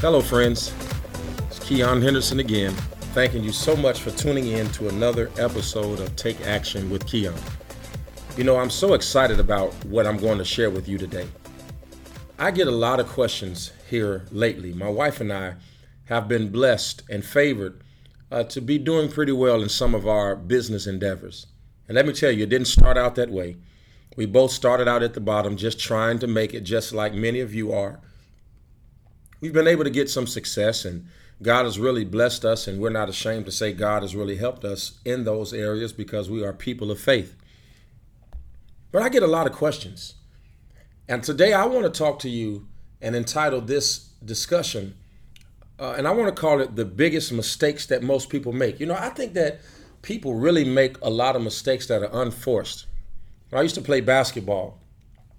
Hello, friends. It's Keion Henderson again, thanking you so much for tuning in to another episode of Take Action with Keion. You know, I'm so excited about what I'm going to share with you today. I get a lot of questions here lately. My wife and I have been blessed and favored uh, to be doing pretty well in some of our business endeavors. And let me tell you, it didn't start out that way. We both started out at the bottom, just trying to make it, just like many of you are we've been able to get some success and God has really blessed us, and we're not ashamed to say God has really helped us in those areas because we are people of faith. But I get a lot of questions. And today I want to talk to you and entitle this discussion, uh, and I want to call it the biggest mistakes that most people make. You know, I think that people really make a lot of mistakes that are unforced. I used to play basketball.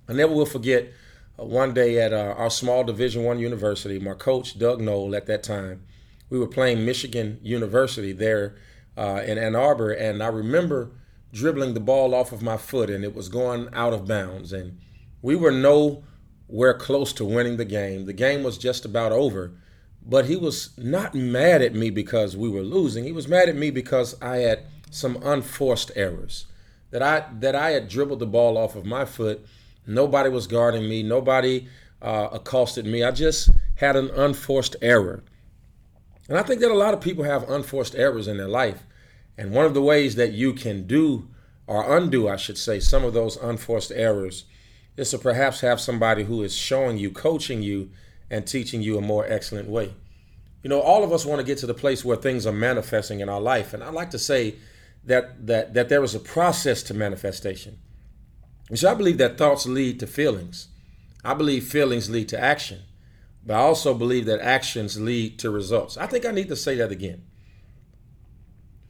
I never will forget one day at uh, our small Division One university. My coach Doug Noll at that time, we were playing Michigan University there uh, in Ann Arbor, and I remember dribbling the ball off of my foot, and it was going out of bounds, and we were nowhere close to winning the game. The game was just about over, but he was not mad at me because we were losing. He was mad at me because I had some unforced errors that I that I had dribbled the ball off of my foot Nobody was guarding me. Nobody uh, accosted me. I just had an unforced error. And I think that a lot of people have unforced errors in their life. And one of the ways that you can do or undo, I should say, some of those unforced errors is to perhaps have somebody who is showing you, coaching you, and teaching you a more excellent way. You know, all of us want to get to the place where things are manifesting in our life. And I like to say that that that there is a process to manifestation. So I believe that thoughts lead to feelings. I believe feelings lead to action. But I also believe that actions lead to results. I think I need to say that again.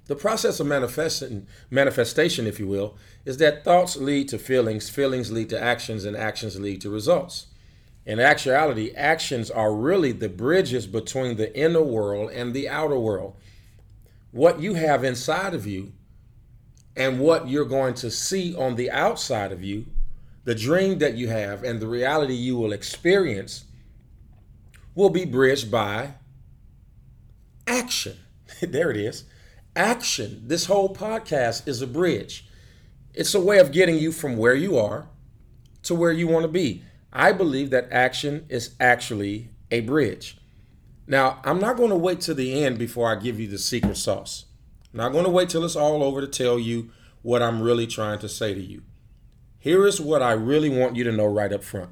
The process of manifesting, manifestation, if you will, is that thoughts lead to feelings, feelings lead to actions, and actions lead to results. In actuality, actions are really the bridges between the inner world and the outer world. What you have inside of you and what you're going to see on the outside of you, the dream that you have, and the reality you will experience will be bridged by action. there it is. Action. This whole podcast is a bridge. It's a way of getting you from where you are to where you want to be. I believe that action is actually a bridge. Now, I'm not going to wait to the end before I give you the secret sauce. Not going to wait till it's all over to tell you what I'm really trying to say to you. Here is what I really want you to know right up front.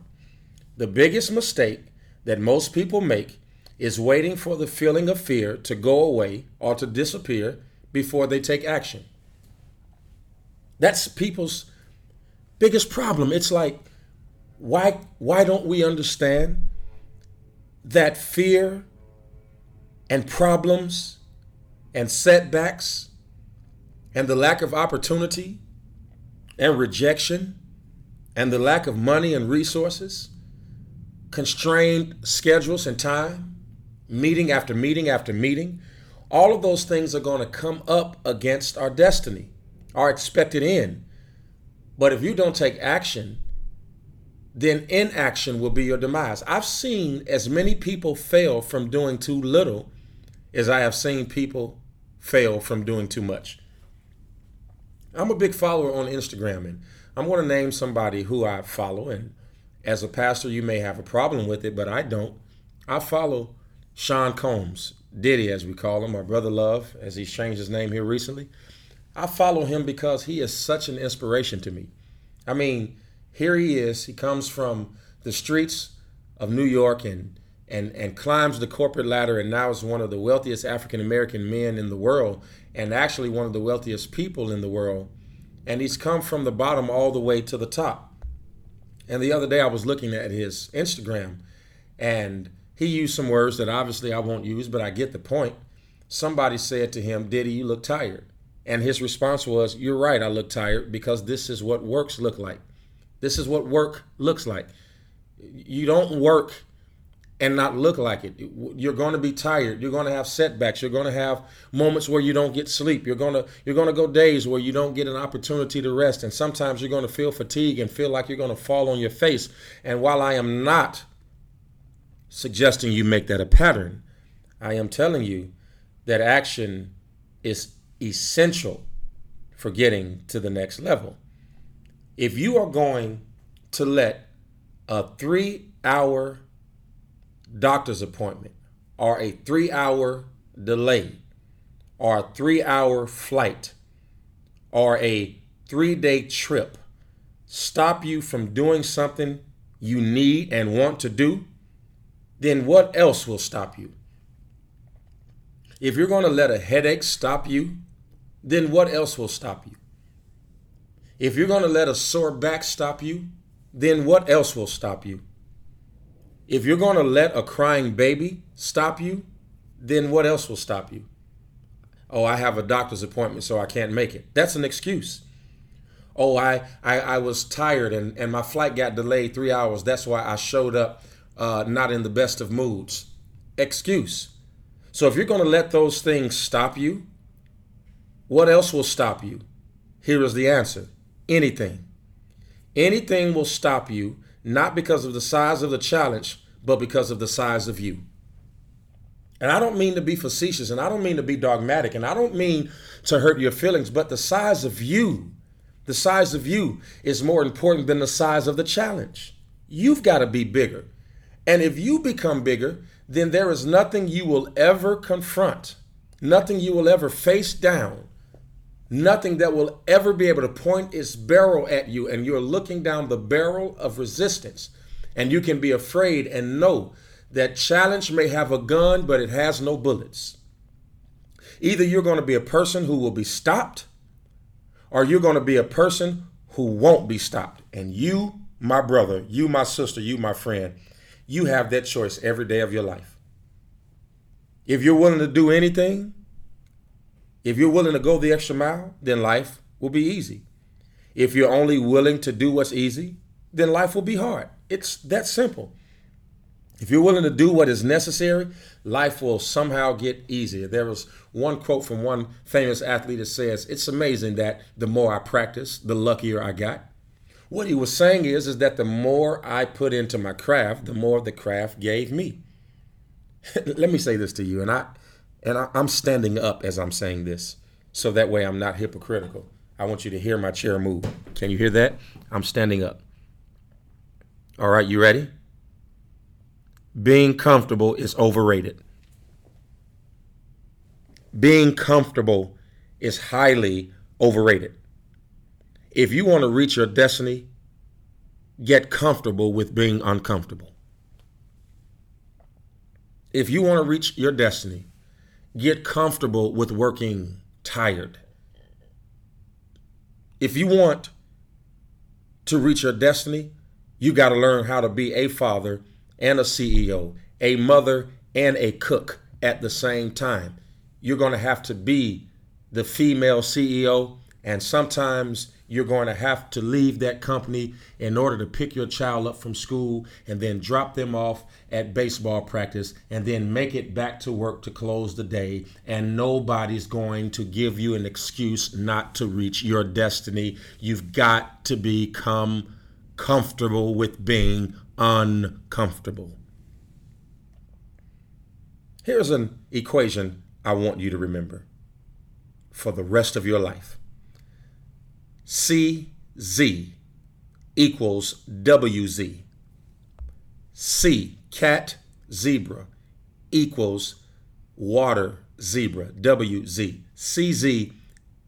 The biggest mistake that most people make is waiting for the feeling of fear to go away or to disappear before they take action. That's people's biggest problem. It's like, why, why don't we understand that fear and problems and setbacks and the lack of opportunity and rejection and the lack of money and resources, constrained schedules and time, meeting after meeting after meeting, all of those things are going to come up against our destiny, our expected end. But if you don't take action, then inaction will be your demise. I've seen as many people fail from doing too little as I have seen people fail from doing too much. I'm a big follower on Instagram, and I'm going to name somebody who I follow. And as a pastor, you may have a problem with it, but I don't. I follow Sean Combs, Diddy, as we call him, our brother Love, as he's changed his name here recently. I follow him because he is such an inspiration to me. I mean, here he is. He comes from the streets of New York and and and climbs the corporate ladder and now is one of the wealthiest African American men in the world and actually one of the wealthiest people in the world and he's come from the bottom all the way to the top. And the other day I was looking at his Instagram and he used some words that obviously I won't use but I get the point. Somebody said to him, "Diddy, you look tired." And his response was, "You're right, I look tired because this is what works look like. This is what work looks like. You don't work and not look like it. You're going to be tired. You're going to have setbacks. You're going to have moments where you don't get sleep. You're going to you're going to go days where you don't get an opportunity to rest and sometimes you're going to feel fatigue and feel like you're going to fall on your face. And while I am not suggesting you make that a pattern. I am telling you that action is essential for getting to the next level. If you are going to let a three hour doctor's appointment or a three hour delay or a three hour flight or a three day trip stop you from doing something you need and want to do, then what else will stop you? If you're going to let a headache stop you, then what else will stop you? If you're going to let a sore back stop you, then what else will stop you? If you're going to let a crying baby stop you, then what else will stop you? Oh, I have a doctor's appointment, so I can't make it. That's an excuse. Oh, I, I, I was tired and, and my flight got delayed three hours. That's why I showed up uh, not in the best of moods. Excuse. So if you're going to let those things stop you, what else will stop you? Here is the answer anything. Anything will stop you, not because of the size of the challenge, but because of the size of you. And I don't mean to be facetious and I don't mean to be dogmatic and I don't mean to hurt your feelings, but the size of you, the size of you is more important than the size of the challenge. You've got to be bigger. And if you become bigger, then there is nothing you will ever confront, nothing you will ever face down, nothing that will ever be able to point its barrel at you. And you're looking down the barrel of resistance. And you can be afraid and know that challenge may have a gun, but it has no bullets. Either you're going to be a person who will be stopped, or you're going to be a person who won't be stopped. And you, my brother, you, my sister, you, my friend, you have that choice every day of your life. If you're willing to do anything, if you're willing to go the extra mile, then life will be easy. If you're only willing to do what's easy, then life will be hard. It's that simple. If you're willing to do what is necessary, life will somehow get easier. There was one quote from one famous athlete that says, It's amazing that the more I practice, the luckier I got. What he was saying is, is that the more I put into my craft, the more the craft gave me. Let me say this to you, and I and I, I'm standing up as I'm saying this, so that way I'm not hypocritical. I want you to hear my chair move. Can you hear that? I'm standing up. All right, you ready? being comfortable is overrated. Being comfortable is highly overrated. If you want to reach your destiny, get comfortable with being uncomfortable. If you want to reach your destiny, get comfortable with working tired. If you want to reach your destiny, you got to learn how to be a father and a CEO, a mother and a cook at the same time. You're going to have to be the female CEO, and sometimes you're going to have to leave that company in order to pick your child up from school and then drop them off at baseball practice and then make it back to work to close the day. And nobody's going to give you an excuse not to reach your destiny. You've got to become comfortable with being uncomfortable. Here's an equation I want you to remember for the rest of your life CZ equals WZ. C, cat, zebra, equals water, zebra, WZ. CZ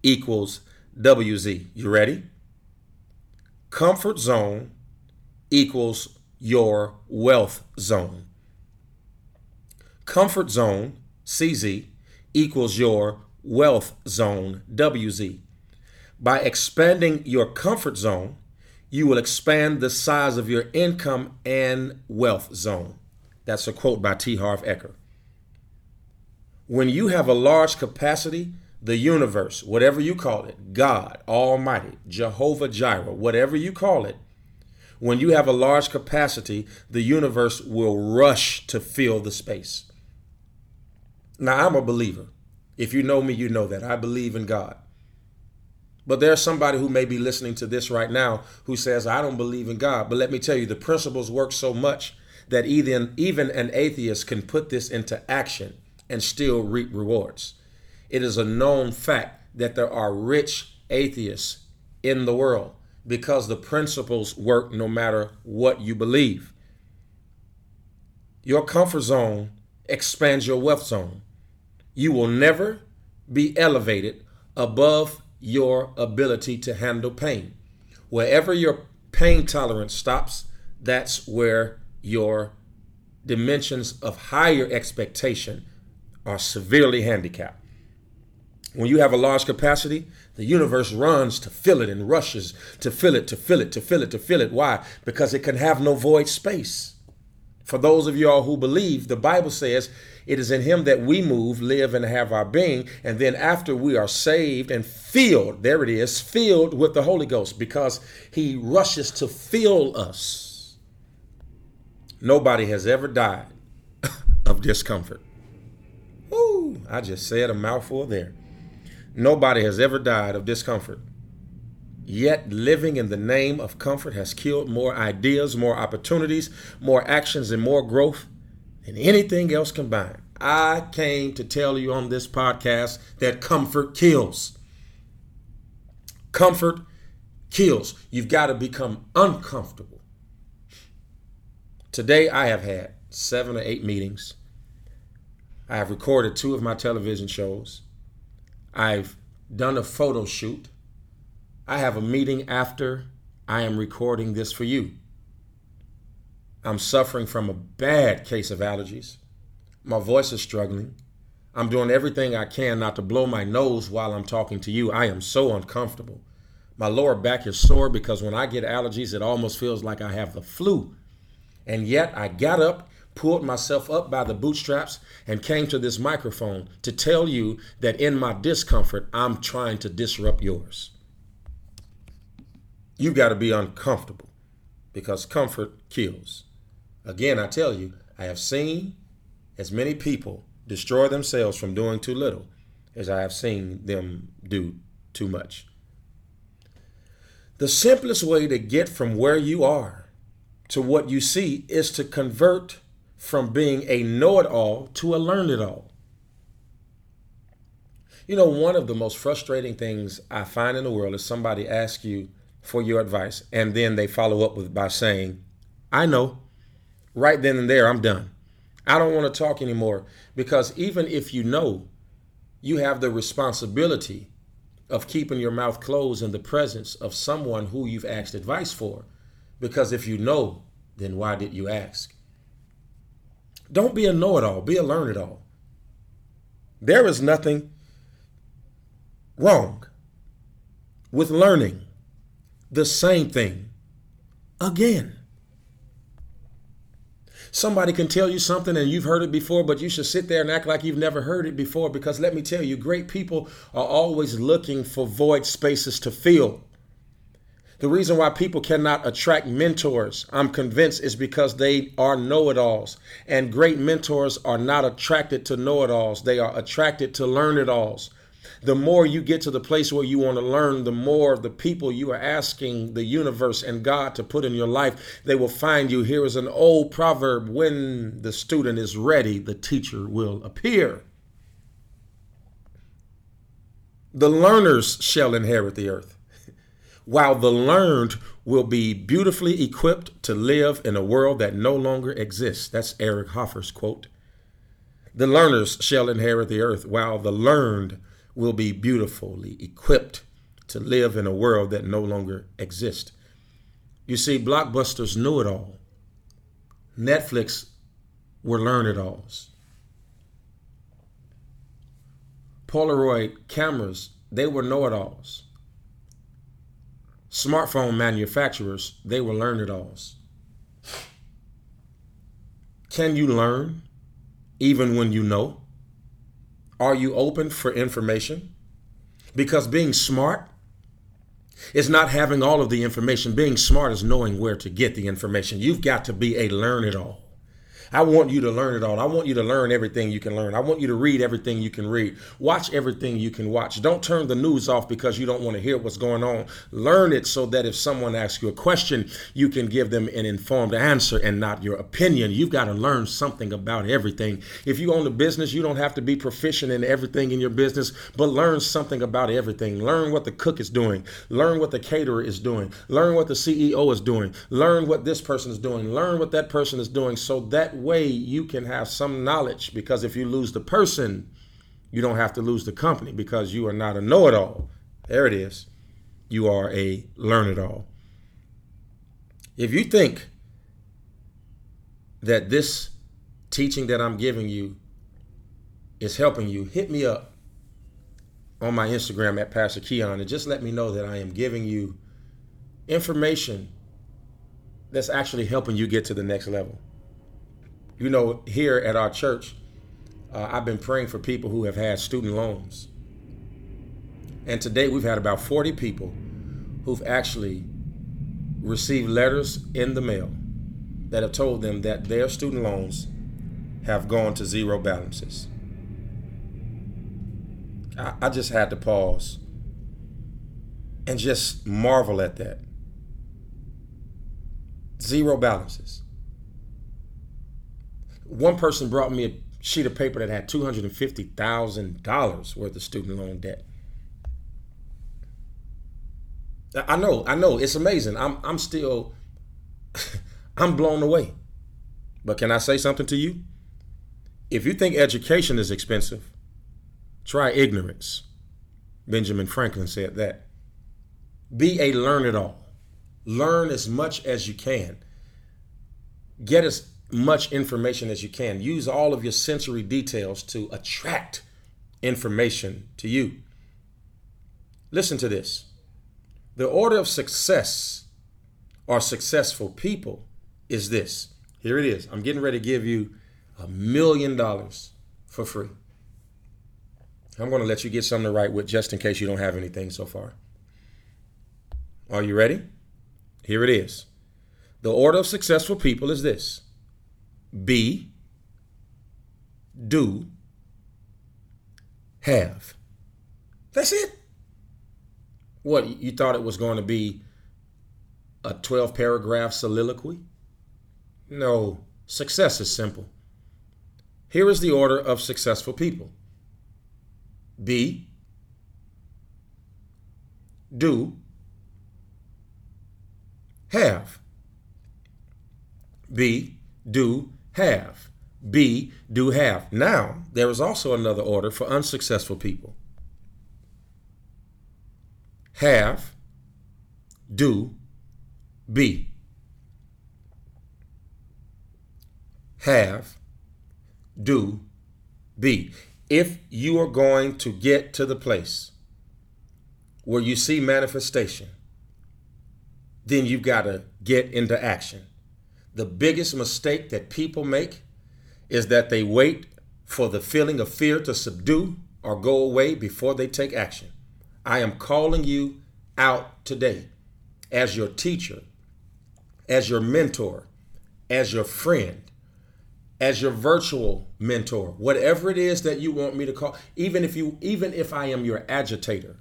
equals WZ. You ready? Comfort zone equals your wealth zone. Comfort zone, CZ, equals your wealth zone, WZ. By expanding your comfort zone, you will expand the size of your income and wealth zone. That's a quote by T. Harv Eker. When you have a large capacity, the universe, whatever you call it, God, Almighty, Jehovah Jireh, whatever you call it, when you have a large capacity, the universe will rush to fill the space. Now, I'm a believer. If you know me, you know that. I believe in God. But there's somebody who may be listening to this right now who says, I don't believe in God. But let me tell you, the principles work so much that even, even an atheist can put this into action and still reap rewards. It is a known fact that there are rich atheists in the world because the principles work no matter what you believe. Your comfort zone expands your wealth zone. You will never be elevated above your ability to handle pain. Wherever your pain tolerance stops, that's where your dimensions of higher expectation are severely handicapped. When you have a large capacity, the universe runs to fill it and rushes to fill it, to fill it, to fill it, to fill it. Why? Because it can have no void space. For those of y'all who believe, the Bible says it is in Him that we move, live, and have our being. And then after we are saved and filled, there it is, filled with the Holy Ghost, because He rushes to fill us. Nobody has ever died of discomfort. Ooh, I just said a mouthful there. Nobody has ever died of discomfort. Yet living in the name of comfort has killed more ideas, more opportunities, more actions, and more growth than anything else combined. I came to tell you on this podcast that comfort kills. Comfort kills. You've got to become uncomfortable. Today, I have had seven or eight meetings. I have recorded two of my television shows. I've done a photo shoot. I have a meeting after I am recording this for you. I'm suffering from a bad case of allergies. My voice is struggling. I'm doing everything I can not to blow my nose while I'm talking to you. I am so uncomfortable. My lower back is sore because when I get allergies, it almost feels like I have the flu. And yet I got up pulled myself up by the bootstraps and came to this microphone to tell you that in my discomfort, I'm trying to disrupt yours. You've got to be uncomfortable because comfort kills. Again, I tell you, I have seen as many people destroy themselves from doing too little as I have seen them do too much. The simplest way to get from where you are to what you see is to convert from being a know it all to a learn it all. You know, one of the most frustrating things I find in the world is somebody asks you for your advice and then they follow up with by saying, I know. Right then and there, I'm done. I don't want to talk anymore because even if you know, you have the responsibility of keeping your mouth closed in the presence of someone who you've asked advice for. Because if you know, then why did you ask? Don't be a know it all, be a learn it all. There is nothing wrong with learning the same thing again. Somebody can tell you something and you've heard it before, but you should sit there and act like you've never heard it before because let me tell you, great people are always looking for void spaces to fill. The reason why people cannot attract mentors, I'm convinced, is because they are know it alls. And great mentors are not attracted to know it alls, they are attracted to learn it alls. The more you get to the place where you want to learn, the more of the people you are asking the universe and God to put in your life, they will find you. Here is an old proverb when the student is ready, the teacher will appear. The learners shall inherit the earth while the learned will be beautifully equipped to live in a world that no longer exists. That's Eric Hoffer's quote. The learners shall inherit the earth, while the learned will be beautifully equipped to live in a world that no longer exists. You see, blockbusters knew it all. Netflix were learn it alls. Polaroid cameras, they were know it alls smartphone manufacturers, they were learn it alls. Can you learn even when you know? Are you open for information? Because being smart is not having all of the information. Being smart is knowing where to get the information. You've got to be a learn it all. I want you to learn it all. I want you to learn everything you can learn. I want you to read everything you can read. Watch everything you can watch. Don't turn the news off because you don't want to hear what's going on. Learn it so that if someone asks you a question, you can give them an informed answer and not your opinion. You've got to learn something about everything. If you own a business, you don't have to be proficient in everything in your business, but learn something about everything. Learn what the cook is doing. Learn what the caterer is doing. Learn what the CEO is doing. Learn what this person is doing. Learn what that person is doing so that way you can have some knowledge because if you lose the person, you don't have to lose the company because you are not a know it all. There it is. You are a learn it all. If you think that this teaching that I'm giving you is helping you, hit me up on my Instagram at Pastor Keion and just let me know that I am giving you information that's actually helping you get to the next level. You know, here at our church, uh, I've been praying for people who have had student loans. And today we've had about 40 people who've actually received letters in the mail that have told them that their student loans have gone to zero balances. I, I just had to pause and just marvel at that. Zero balances. One person brought me a sheet of paper that had $250,000 worth of student loan debt. I know, I know, it's amazing. I'm I'm still I'm blown away. But can I say something to you? If you think education is expensive, try ignorance. Benjamin Franklin said that. Be a learn it all. Learn as much as you can. Get as much information as you can. Use all of your sensory details to attract information to you. Listen to this. The order of success or successful people is this. Here it is. I'm getting ready to give you a million dollars for free. I'm going to let you get something to write with just in case you don't have anything so far. Are you ready? Here it is. The order of successful people is this be, do, have. That's it. What, you thought it was going to be a 12 paragraph soliloquy? No, success is simple. Here is the order of successful people be, do, have. Be, do, have. Be, do, have. Now, there is also another order for unsuccessful people have, do, be. Have, do, be. If you are going to get to the place where you see manifestation, then you've got to get into action. The biggest mistake that people make is that they wait for the feeling of fear to subdue or go away before they take action. I am calling you out today as your teacher, as your mentor, as your friend, as your virtual mentor, whatever it is that you want me to call, even if you even if I am your agitator,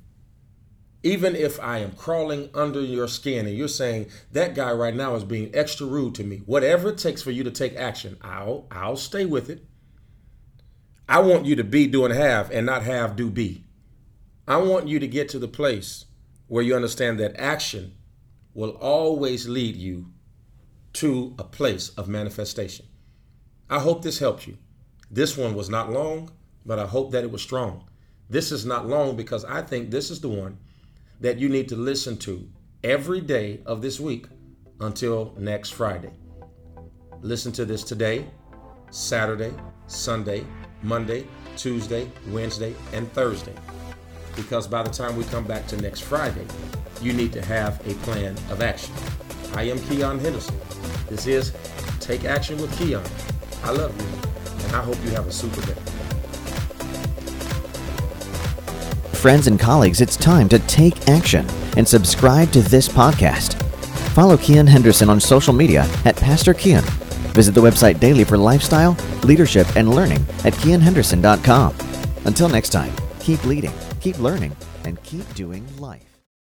even if I am crawling under your skin and you're saying that guy right now is being extra rude to me, whatever it takes for you to take action, I'll I'll stay with it. I want you to be, do, and have, and not have, do, be. I want you to get to the place where you understand that action will always lead you to a place of manifestation. I hope this helped you. This one was not long, but I hope that it was strong. This is not long because I think this is the one that you need to listen to every day of this week until next Friday. Listen to this today, Saturday, Sunday, Monday, Tuesday, Wednesday, and Thursday. Because by the time we come back to next Friday, you need to have a plan of action. I am Keion Henderson. This is Take Action with Keion. I love you, and I hope you have a super day. Friends and colleagues, it's time to take action and subscribe to this podcast. Follow Keion Henderson on social media at Pastor Keion Visit the website daily for lifestyle, leadership, and learning at KeionHenderson.com. Until next time, keep leading, keep learning, and keep doing life.